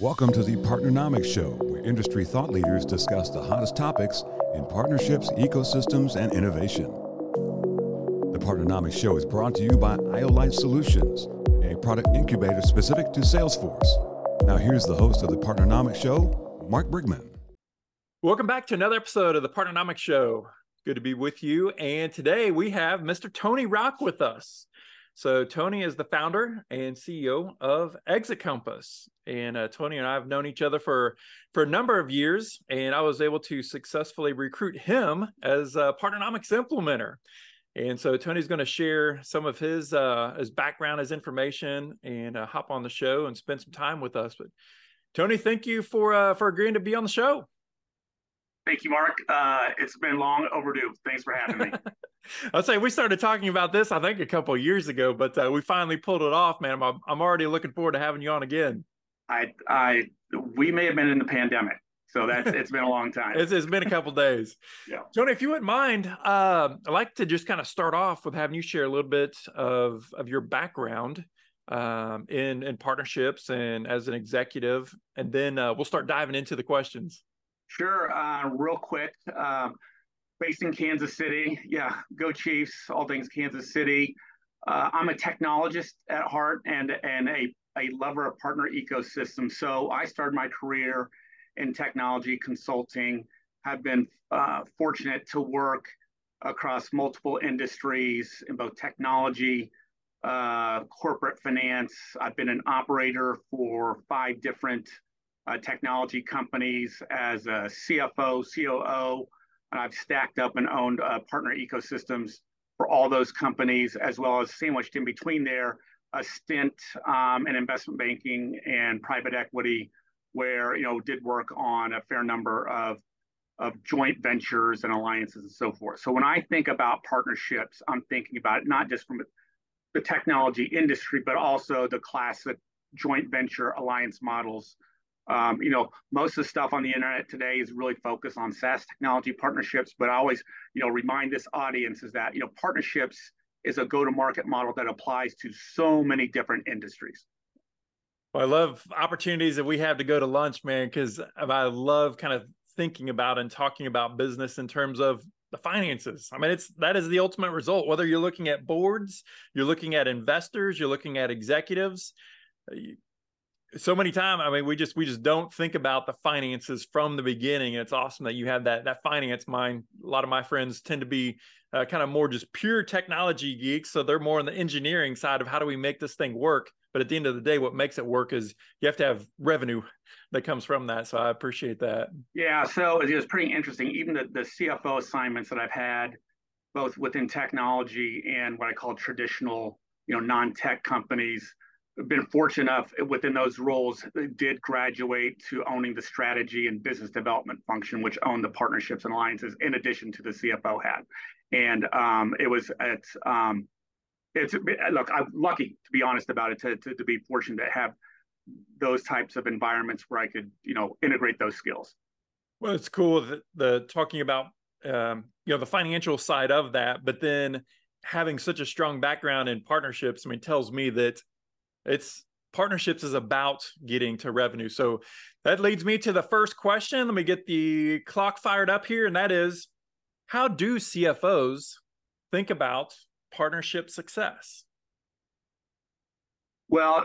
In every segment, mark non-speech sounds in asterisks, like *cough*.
Welcome to the Partnernomics Show, where industry thought leaders discuss the hottest topics in partnerships, ecosystems, and innovation. The Partnernomics Show is brought to you by IOLite Solutions, a product incubator specific to Salesforce. Now, here's the host of the Partnernomics Show, Mark Brigman. Welcome back to another episode of the Partnernomics Show. Good to be with you. And today we have Mr. Tony Rock with us. So Tony is the founder and CEO of Exit Compass, and uh, Tony and I have known each other for for a number of years, and I was able to successfully recruit him as a Partnernomics implementer. And so Tony's going to share some of his uh, his background, his information, and uh, hop on the show and spend some time with us. But Tony, thank you for uh, for agreeing to be on the show. Thank you, Mark. Uh, it's been long overdue. Thanks for having me. *laughs* I'll say we started talking about this, I think, a couple years ago, but uh, we finally pulled it off, man. I'm, I'm already looking forward to having you on again. I, I, we may have been in the pandemic, so that's *laughs* it's been a long time. it's, it's been a couple days. *laughs* yeah, Tony, if you wouldn't mind, uh, I'd like to just kind of start off with having you share a little bit of of your background um, in in partnerships and as an executive, and then uh, we'll start diving into the questions. Sure. Uh, real quick, um, based in Kansas City. Yeah, go Chiefs! All things Kansas City. Uh, I'm a technologist at heart and and a a lover of partner ecosystem. So I started my career in technology consulting. Have been uh, fortunate to work across multiple industries in both technology, uh, corporate finance. I've been an operator for five different uh, technology companies as a CFO, COO. And I've stacked up and owned uh, partner ecosystems for all those companies, as well as sandwiched in between there a stint um, in investment banking and private equity, where you know did work on a fair number of of joint ventures and alliances and so forth. So when I think about partnerships, I'm thinking about it not just from the technology industry, but also the classic joint venture alliance models um, you know, most of the stuff on the internet today is really focused on SaaS technology partnerships, but I always, you know, remind this audience is that, you know, partnerships is a go-to-market model that applies to so many different industries. Well, I love opportunities that we have to go to lunch, man, because I love kind of thinking about and talking about business in terms of the finances. I mean, it's that is the ultimate result. Whether you're looking at boards, you're looking at investors, you're looking at executives, so many times i mean we just we just don't think about the finances from the beginning. And it's awesome that you have that that finance mind. A lot of my friends tend to be uh, kind of more just pure technology geeks. So they're more on the engineering side of how do we make this thing work? But at the end of the day what makes it work is you have to have revenue *laughs* that comes from that. So i appreciate that. Yeah. So it was pretty interesting. Even the, the cfo assignments that i've had both within technology and what i call traditional you know non-tech companies been fortunate enough within those roles did graduate to owning the strategy and business development function, which owned the partnerships and alliances in addition to the CFO hat. And um, it was it's um, it's look I'm lucky to be honest about it to, to, to be fortunate to have those types of environments where I could you know integrate those skills. Well, it's cool that the talking about um, you know the financial side of that, but then having such a strong background in partnerships, I mean, tells me that it's partnerships is about getting to revenue. So that leads me to the first question. Let me get the clock fired up here. And that is how do CFOs think about partnership success? Well,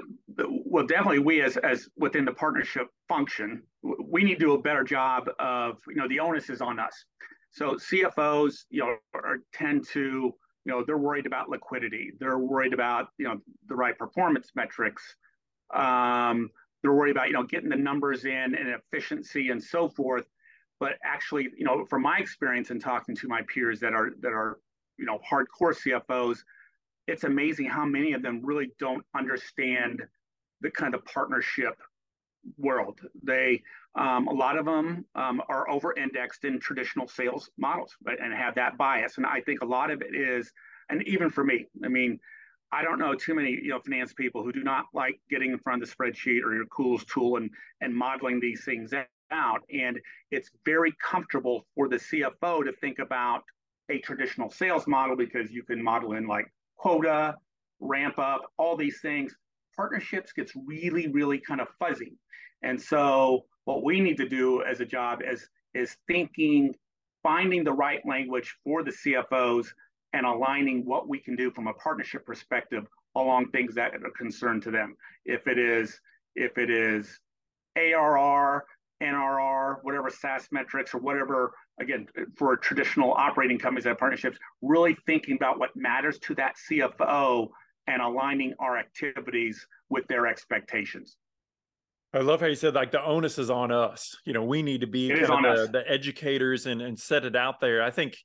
well, definitely we as as within the partnership function, we need to do a better job of you know the onus is on us. So CFOs, you know, are, tend to you know they're worried about liquidity. They're worried about you know the right performance metrics. Um, they're worried about you know getting the numbers in and efficiency and so forth. But actually you know from my experience in talking to my peers that are that are you know hardcore cfos it's amazing how many of them really don't understand the kind of partnership world they um, a lot of them um, are over indexed in traditional sales models and have that bias. And I think a lot of it is, and even for me, I mean, I don't know too many you know finance people who do not like getting in front of the spreadsheet or your Cool's tool and and modeling these things out. And it's very comfortable for the CFO to think about a traditional sales model because you can model in like quota, ramp up, all these things. Partnerships gets really, really kind of fuzzy. And so what we need to do as a job is is thinking, finding the right language for the CFOs and aligning what we can do from a partnership perspective along things that are concerned to them. If it is if it is ARR, NRR, whatever SaaS metrics or whatever, again, for traditional operating companies that partnerships, really thinking about what matters to that CFO and aligning our activities with their expectations. I love how you said like the onus is on us. You know, we need to be kind of the, the, educators and, and set it out there. I think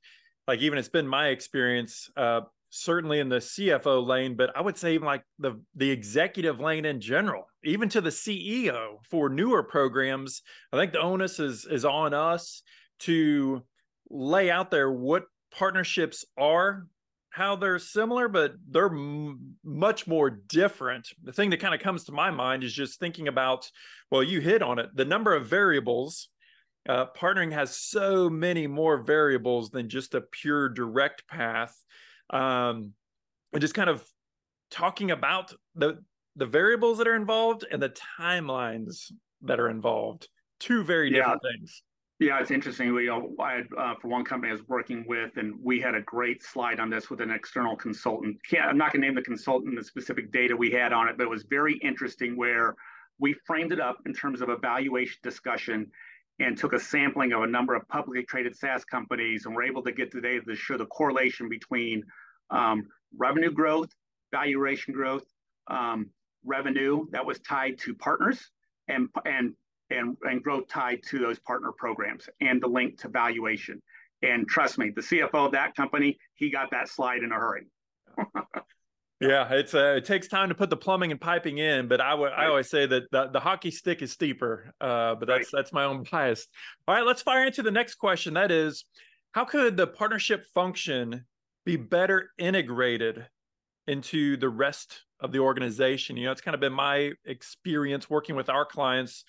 like even it's been my experience, uh, certainly in the CFO lane, but I would say even like the the executive lane in general, even to the CEO for newer programs. I think the onus is is on us to lay out there what partnerships are how they're similar, but they're m- much more different. The thing that kind of comes to my mind is just thinking about, well, you hit on it, the number of variables. Uh, partnering has so many more variables than just a pure direct path. Um, and just kind of talking about the the variables that are involved and the timelines that are involved. Two very different yeah. things. Yeah, it's interesting. We, uh, I had, uh, for one company I was working with, and we had a great slide on this with an external consultant. Can't, I'm not going to name the consultant, the specific data we had on it, but it was very interesting where we framed it up in terms of a valuation discussion and took a sampling of a number of publicly traded SaaS companies and were able to get the data to show the correlation between um, revenue growth, valuation growth, um, revenue that was tied to partners and, and and, and growth tied to those partner programs and the link to valuation. And trust me, the CFO of that company, he got that slide in a hurry. *laughs* yeah, it's uh, it takes time to put the plumbing and piping in, but I would right. I always say that the, the hockey stick is steeper. Uh, but that's right. that's my own bias. All right, let's fire into the next question. That is, how could the partnership function be better integrated into the rest of the organization? You know, it's kind of been my experience working with our clients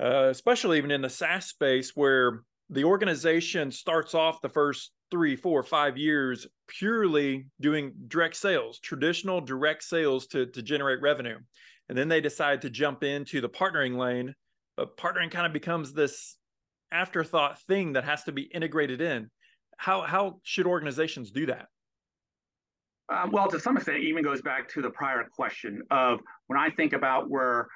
uh, especially even in the SaaS space where the organization starts off the first three, four, five years purely doing direct sales, traditional direct sales to, to generate revenue. And then they decide to jump into the partnering lane. But partnering kind of becomes this afterthought thing that has to be integrated in. How, how should organizations do that? Um, well, to some extent, it even goes back to the prior question of when I think about where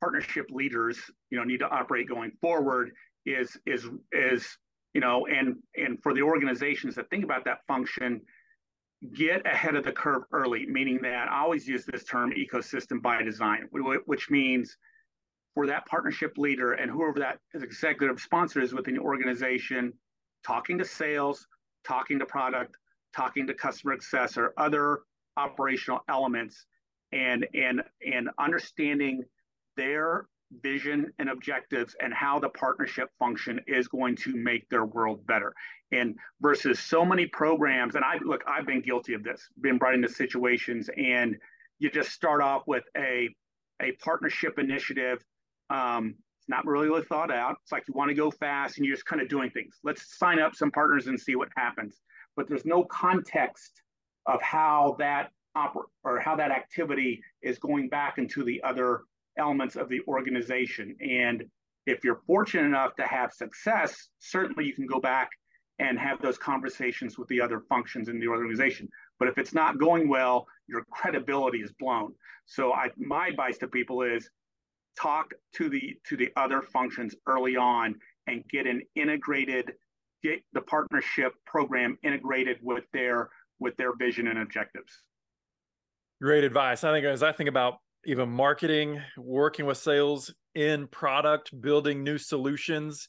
partnership leaders, you know, need to operate going forward is is is you know, and and for the organizations that think about that function, get ahead of the curve early. Meaning that I always use this term ecosystem by design, which means for that partnership leader and whoever that executive sponsor is within the organization, talking to sales, talking to product, talking to customer success or other operational elements, and and and understanding their vision and objectives and how the partnership function is going to make their world better. And versus so many programs and i look i've been guilty of this been brought into situations and you just start off with a a partnership initiative. Um, it's not really thought out. It's like you want to go fast and you're just kind of doing things. Let's sign up some partners and see what happens. But there's no context of how that oper- or how that activity is going back into the other elements of the organization. And if you're fortunate enough to have success, certainly you can go back and have those conversations with the other functions in the organization. But if it's not going well, your credibility is blown. So I, my advice to people is talk to the to the other functions early on and get an integrated get the partnership program integrated with their with their vision and objectives. Great advice. I think as I think about even marketing, working with sales in product, building new solutions.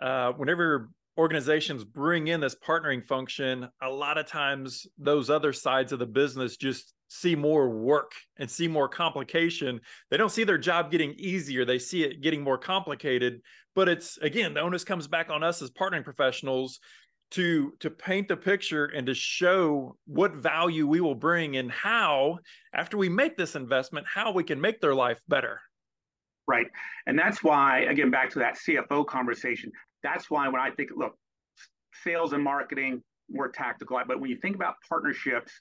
Uh, whenever organizations bring in this partnering function, a lot of times those other sides of the business just see more work and see more complication. They don't see their job getting easier, they see it getting more complicated. But it's again, the onus comes back on us as partnering professionals to to paint the picture and to show what value we will bring and how after we make this investment how we can make their life better. Right. And that's why again back to that cfo conversation that's why when i think look sales and marketing more tactical but when you think about partnerships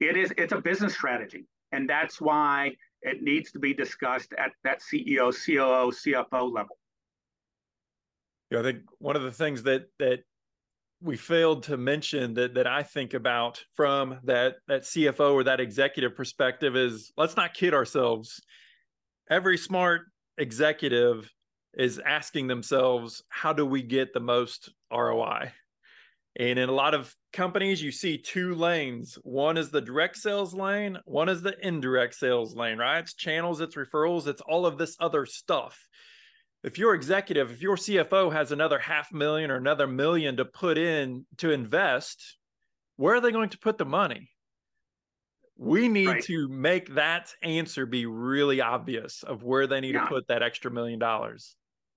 it is it's a business strategy. And that's why It needs to be discussed at that CEO, COO, CFO level. Yeah, I think one of the things that that we failed to mention that that I think about from that that CFO or that executive perspective is let's not kid ourselves. Every smart executive is asking themselves, how do we get the most ROI? And in a lot of companies, you see two lanes. One is the direct sales lane, one is the indirect sales lane, right? It's channels, it's referrals, it's all of this other stuff. If your executive, if your CFO has another half million or another million to put in to invest, where are they going to put the money? We need right. to make that answer be really obvious of where they need yeah. to put that extra million dollars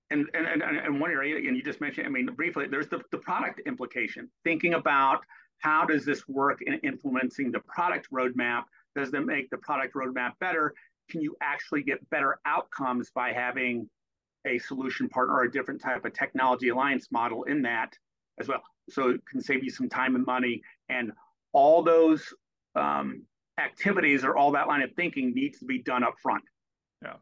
and, and, and, and one area, and you just mentioned, I mean, briefly, there's the, the product implication, thinking about how does this work in influencing the product roadmap? Does that make the product roadmap better? Can you actually get better outcomes by having a solution partner or a different type of technology alliance model in that as well? So it can save you some time and money. And all those um, activities or all that line of thinking needs to be done up front. Yeah.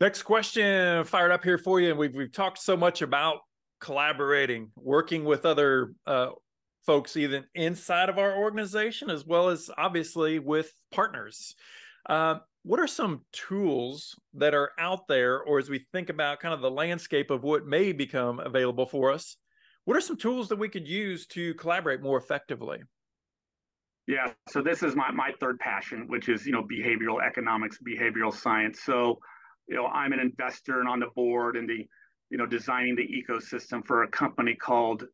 Next question fired up here for you. And we've, we've talked so much about collaborating, working with other uh, folks, even inside of our organization, as well as obviously with partners. Uh, what are some tools that are out there, or as we think about kind of the landscape of what may become available for us, what are some tools that we could use to collaborate more effectively? Yeah, so this is my, my third passion, which is, you know, behavioral economics, behavioral science. So you know, I'm an investor and on the board and the, you know, designing the ecosystem for a company called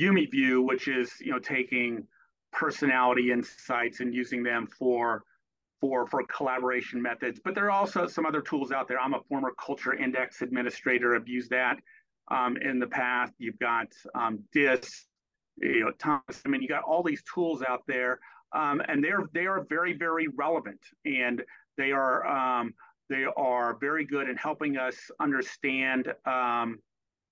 YumiView, which is, you know, taking personality insights and using them for for for collaboration methods. But there are also some other tools out there. I'm a former culture index administrator. I've used that um, in the past. You've got um, DISC, you know, Thomas. I mean, you got all these tools out there, um, and they're they are very very relevant, and they are um, they are very good in helping us understand um,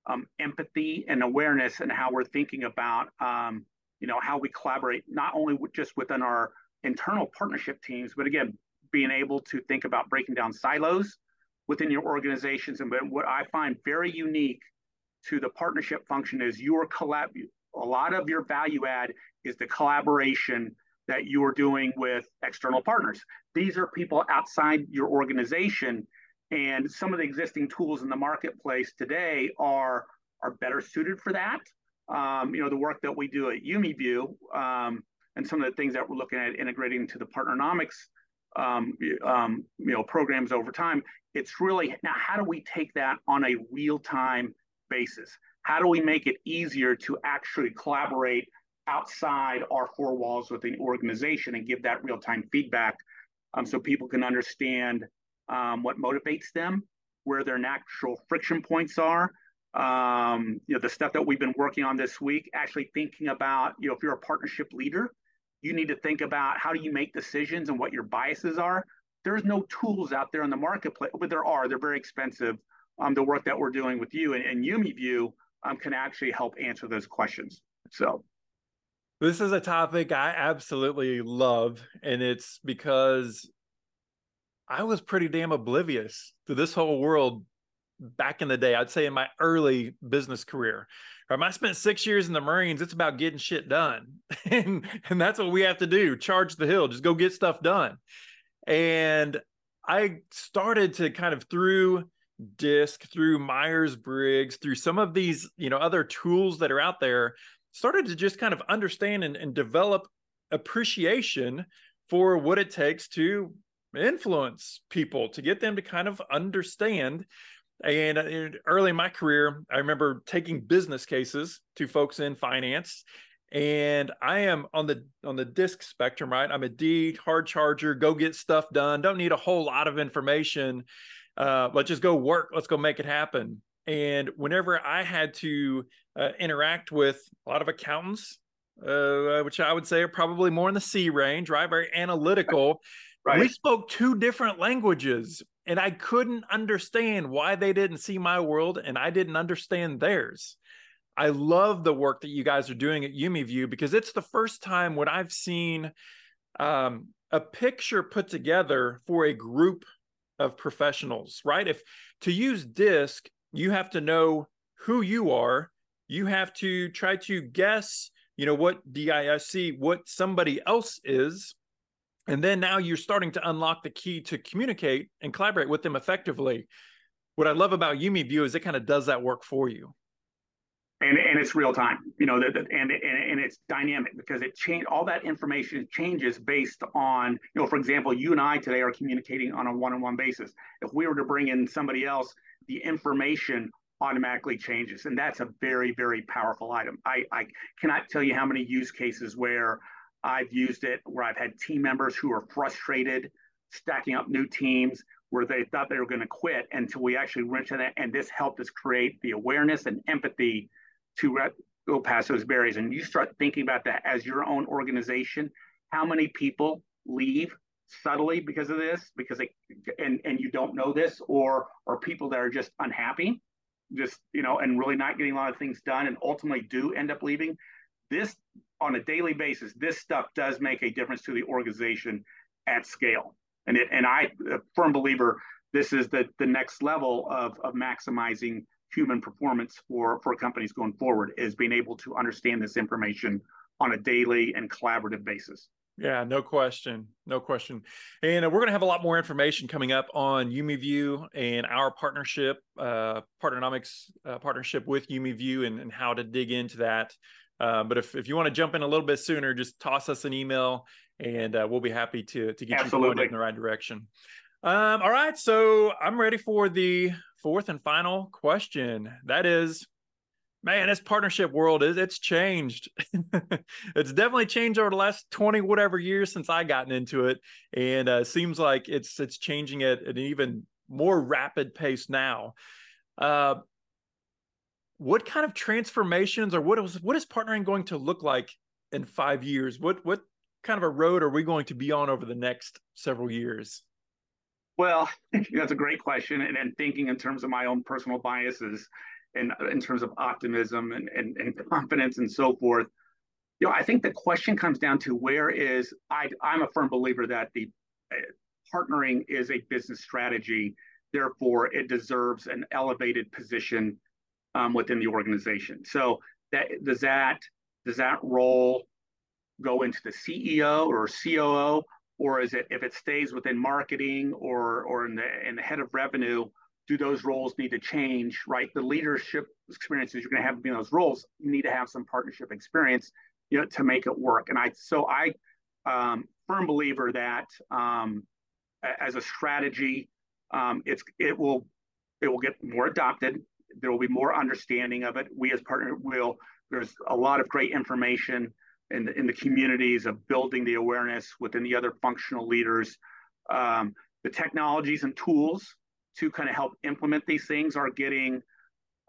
um, empathy and awareness and how we're thinking about, um, you know, how we collaborate, not only with just within our internal partnership teams, but again, being able to think about breaking down silos within your organizations. And what I find very unique to the partnership function is your collab. A lot of your value add is the collaboration that you are doing with external partners. These are people outside your organization, and some of the existing tools in the marketplace today are are better suited for that. Um, you know, the work that we do at YumiView um, and some of the things that we're looking at integrating into the Partnernomics um, um, you know programs over time. It's really now how do we take that on a real time basis? How do we make it easier to actually collaborate outside our four walls within the organization and give that real time feedback um, so people can understand um, what motivates them, where their natural friction points are. Um, you know, the stuff that we've been working on this week, actually thinking about, you know, if you're a partnership leader, you need to think about how do you make decisions and what your biases are. There's no tools out there in the marketplace, but there are. They're very expensive. Um, the work that we're doing with you and, and YumiView um, can actually help answer those questions. So this is a topic I absolutely love, and it's because I was pretty damn oblivious to this whole world back in the day. I'd say in my early business career. Um, I spent six years in the Marines. It's about getting shit done, *laughs* and and that's what we have to do: charge the hill, just go get stuff done. And I started to kind of through DISC, through Myers Briggs, through some of these you know other tools that are out there started to just kind of understand and, and develop appreciation for what it takes to influence people to get them to kind of understand and uh, early in my career i remember taking business cases to folks in finance and i am on the on the disc spectrum right i'm a d hard charger go get stuff done don't need a whole lot of information uh, let's just go work let's go make it happen and whenever I had to uh, interact with a lot of accountants, uh, which I would say are probably more in the C range, right? Very analytical. *laughs* Right. We spoke two different languages, and I couldn't understand why they didn't see my world, and I didn't understand theirs. I love the work that you guys are doing at YumiView because it's the first time when I've seen um, a picture put together for a group of professionals, right? If to use DISC, you have to know who you are, you have to try to guess, you know, what DISC, what somebody else is. And then now you're starting to unlock the key to communicate and collaborate with them effectively. What I love about YumiView is it kind of does that work for you. And and it's real time you know and, and and it's dynamic because it change all that information changes based on you know for example you and i today are communicating on a one-on-one basis. If we were to bring in somebody else the information automatically changes and that's a very very powerful item. I i cannot tell you how many use cases where i've used it where i've had team members who are frustrated stacking up new teams where they thought they were going to quit until we actually went to that and this helped us create the awareness and empathy to go past those barriers. And you start thinking about that as your own organization. How many people leave subtly because of this, because they and and you don't know this, or or people that are just unhappy, just you know, and really not getting a lot of things done, and ultimately do end up leaving. This on a daily basis, this stuff does make a difference to the organization at scale. And it and I, a firm believer, this is the the next level of of maximizing human performance for for companies going forward is being able to understand this information on a daily and collaborative basis. Yeah, no question. No question. And we're going to have a lot more information coming up on YumiView and our partnership, uh, Partnernomics uh, partnership with YumiView and, and how to dig into that. Uh, but if, if you want to jump in a little bit sooner, just toss us an email and uh, we'll be happy to, to get Absolutely. you pointed in the right direction. Um, all right. So I'm ready for the fourth and final question. That is, man, this partnership world is it's changed. *laughs* it's definitely changed over the last 20 whatever years since I gotten into it. And uh, seems like it's it's changing at an even more rapid pace now. Uh, what kind of transformations or what is what is partnering going to look like in five years? What what kind of a road are we going to be on over the next several years? Well, *laughs* that's a great question. And, and thinking in terms of my own personal biases and in terms of optimism and, and, and confidence and so forth, you know, I think the question comes down to where is I, I'm a firm believer that the uh, partnering is a business strategy. Therefore, it deserves an elevated position um, within the organization. So that does that does that role go into the CEO or COO, or is it if it stays within marketing or or in the in the head of revenue do those roles need to change right? The leadership experiences you're going to have in those roles you need to have some partnership experience you know to make it work. And i so i um, firm believer that um, as a strategy um, it's it will it will get more adopted there will be more understanding of it we as partner will there's a lot of great information in the, in the communities of building the awareness within the other functional leaders. Um, the technologies and tools to kind of help implement these things are getting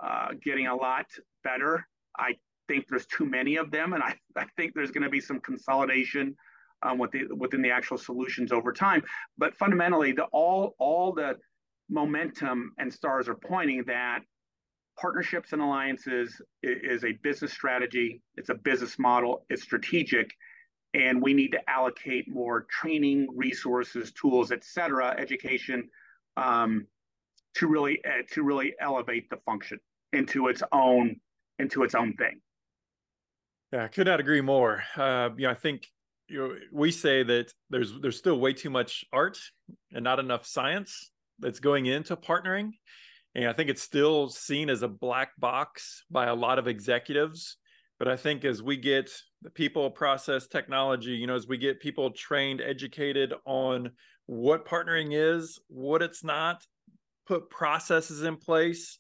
uh, getting a lot better. I think there's too many of them, and I, I think there's going to be some consolidation um, with the, within the actual solutions over time. But fundamentally, the all all the momentum and stars are pointing that partnerships and alliances is a business strategy, it's a business model, it's strategic, and we need to allocate more training, resources, tools, et cetera, education um, to really uh, to really elevate the function into its own into its own thing. Yeah, I could not agree more. Uh, you know, I think you know, we say that there's there's still way too much art and not enough science that's going into partnering and I think it's still seen as a black box by a lot of executives. But I think as we get the people process technology, you know, as we get people trained, educated on what partnering is, what it's not, put processes in place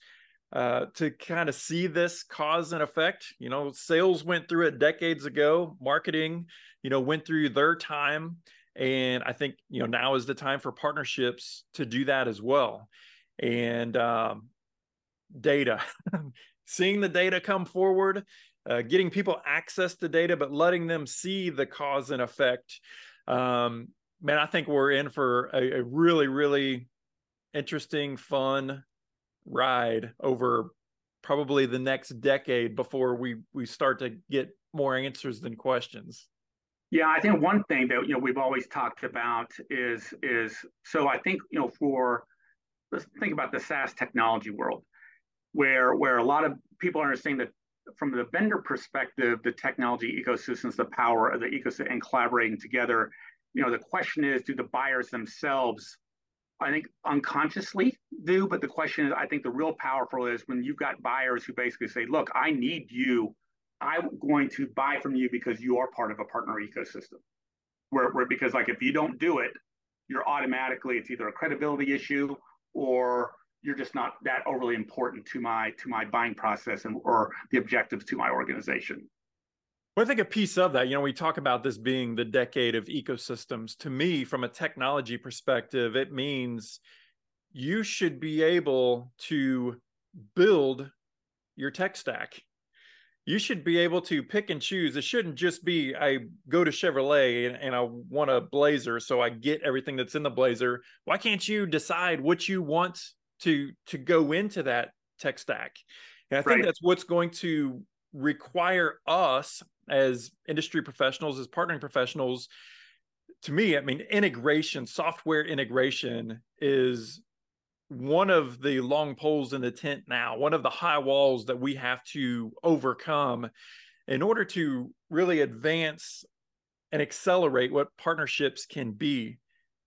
uh, to kind of see this cause and effect. You know, sales went through it decades ago, marketing, you know, went through their time. And I think, you know, now is the time for partnerships to do that as well and um, data, *laughs* seeing the data come forward, uh, getting people access to data, but letting them see the cause and effect. Um, man, I think we're in for a, a really, really interesting, fun ride over probably the next decade before we we start to get more answers than questions. Yeah, I think one thing that you know we've always talked about is is so I think you know for let's think about the SaaS technology world, where where a lot of people are saying that from the vendor perspective, the technology ecosystems, the power of the ecosystem and collaborating together. You know, the question is, do the buyers themselves, I think unconsciously do, but the question is, I think the real powerful is when you've got buyers who basically say, look, I need you I'm going to buy from you because you are part of a partner ecosystem. Where, where because like if you don't do it, you're automatically it's either a credibility issue or you're just not that overly important to my to my buying process and or the objectives to my organization. Well, I think a piece of that, you know, we talk about this being the decade of ecosystems. To me, from a technology perspective, it means you should be able to build your tech stack you should be able to pick and choose. It shouldn't just be I go to Chevrolet and, and, I want a Blazer, so I get everything that's in the Blazer. Why can't you decide what you want to to go into that tech stack? And I think right. that's what's going to require us as industry professionals, as partnering professionals. To me, I mean, integration, software integration is one of the long poles in the tent now, one of the high walls that we have to overcome in order to really advance and accelerate what partnerships can be.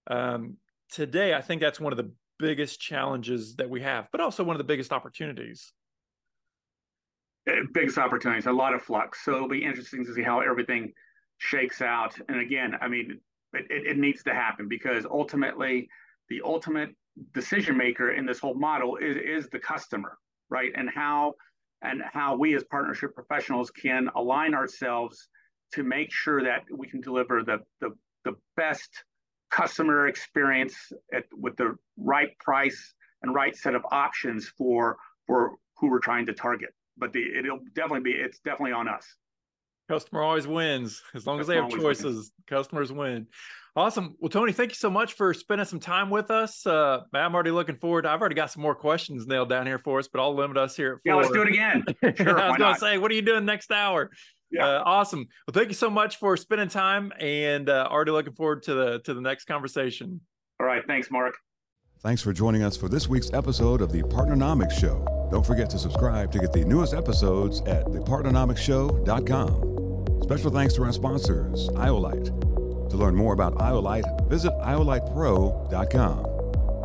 Um, today, I think that's one of the biggest challenges that we have, but also one of the biggest opportunities. Eh, biggest opportunities, a lot of flux. So it'll be interesting to see how everything shakes out. And again, I mean, it, it, it needs to happen because ultimately, the ultimate decision maker in this whole model is, is the customer, right? And how and how we as partnership professionals can align ourselves to make sure that we can deliver the the, the best customer experience at, with the right price and right set of options for for who we're trying to target. But the, it'll definitely be it's definitely on us. Customer always wins as long Customer as they have choices. Wins. Customers win. Awesome. Well, Tony, thank you so much for spending some time with us. Uh, I'm already looking forward. I've already got some more questions nailed down here for us, but I'll limit us here. At yeah, let's do it again. *laughs* Sure, I was going to say, what are you doing next hour? Yeah. Uh, awesome. Well, thank you so much for spending time, and uh, already looking forward to the to the next conversation. All right. Thanks, Mark. Thanks for joining us for this week's episode of the Partnernomics Show. Don't forget to subscribe to get the newest episodes at thepartnernomicshow.com. Special thanks to our sponsors, Iolite to learn more about Iolite, visit iolitepro.com.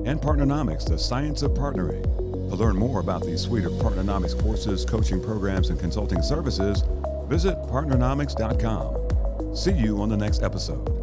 And Partnernomics, the science of partnering. To learn more about the suite of Partnernomics courses, coaching programs, and consulting services, visit partnernomics.com. See you on the next episode.